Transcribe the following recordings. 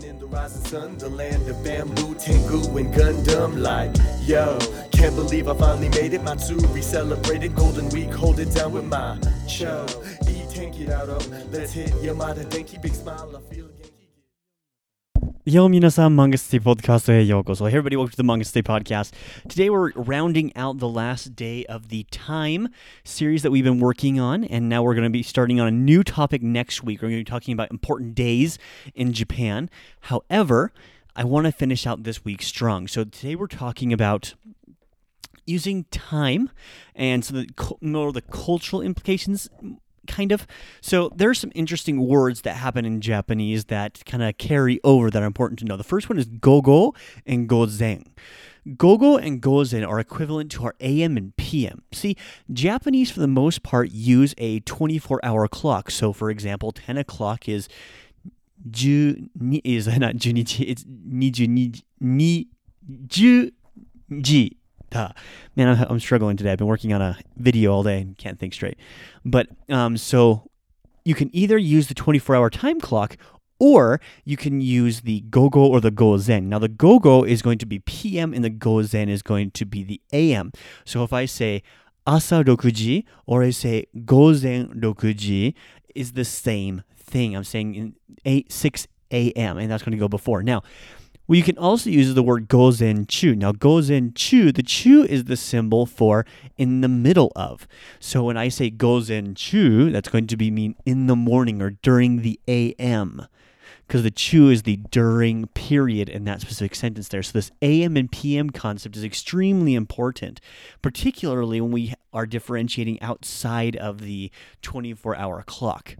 Living in the rising sun, the land of bamboo, Tengu, and Gundam. Like, yo, can't believe I finally made it. My Matsuri celebrated Golden Week, hold it down with my cho. Eat tanky out of, let's hit Yamada Denki, big smile, I feel. Yo, minasan, Manga Sensei Podcast. Hey, yoko. So, hey, everybody, welcome to the Manga Sensei Podcast. Today, we're rounding out the last day of the time series that we've been working on, and now we're going to be starting on a new topic next week. We're going to be talking about important days in Japan. However, I want to finish out this week strong. So, today, we're talking about using time and so the more the cultural implications kind of. So there are some interesting words that happen in Japanese that kind of carry over that are important to know. The first one is gogo and gozen. Gogo and gozen are equivalent to our AM and PM. See, Japanese for the most part use a 24 hour clock. So for example, 10 o'clock is 10is not 12 it's 22 10 Duh. Man, I'm, I'm, struggling today. I've been working on a video all day and can't think straight. But um, so you can either use the 24 hour time clock or you can use the gogo or the gozen. Now, the gogo is going to be PM and the gozen is going to be the AM. So if I say asa rokuji or I say gozen rokuji is the same thing. I'm saying in 8, 6 a.m. and that's going to go before. Now, well, you can also use the word gozen chu. Now, gozen chu, the chu is the symbol for in the middle of. So when I say gozen chu, that's going to be mean in the morning or during the AM. Because the chu is the during period in that specific sentence there. So this AM and PM concept is extremely important, particularly when we are differentiating outside of the 24 hour clock.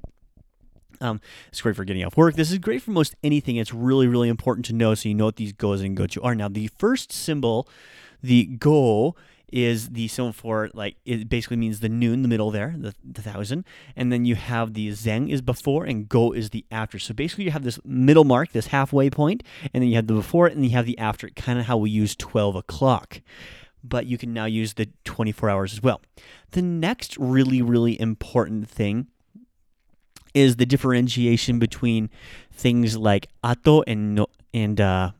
Um, it's great for getting off work. This is great for most anything. It's really, really important to know so you know what these goes and gochu are. Now, the first symbol, the go, is the symbol for like it basically means the noon, the middle there, the, the thousand, and then you have the zen is before and go is the after. So basically, you have this middle mark, this halfway point, and then you have the before and you have the after. Kind of how we use twelve o'clock, but you can now use the twenty four hours as well. The next really, really important thing is the differentiation between things like ato and no, and uh,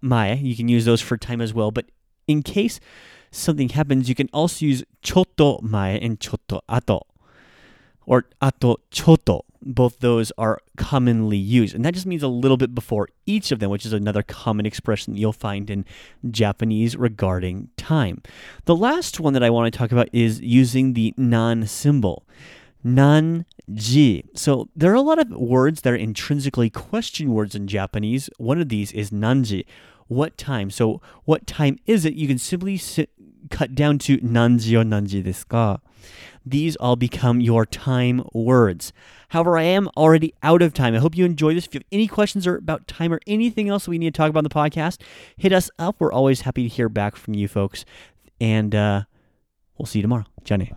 mae. You can use those for time as well, but in case something happens, you can also use choto mae and choto ato, or ato choto. Both those are commonly used, and that just means a little bit before each of them, which is another common expression that you'll find in Japanese regarding time. The last one that I want to talk about is using the nan symbol. Nanji. So there are a lot of words that are intrinsically question words in Japanese. One of these is nanji. What time? So what time is it? You can simply sit, cut down to nanji or nanji desu ka. These all become your time words. However, I am already out of time. I hope you enjoyed this. If you have any questions or about time or anything else we need to talk about in the podcast, hit us up. We're always happy to hear back from you folks. And uh, we'll see you tomorrow. Johnny.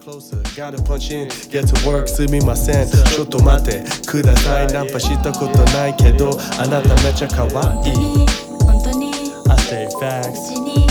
Closer. Gotta punch in get to work すみませんちょっと待ってくださいナンパしたことないけどあなためちゃ可愛い本当に I stay facts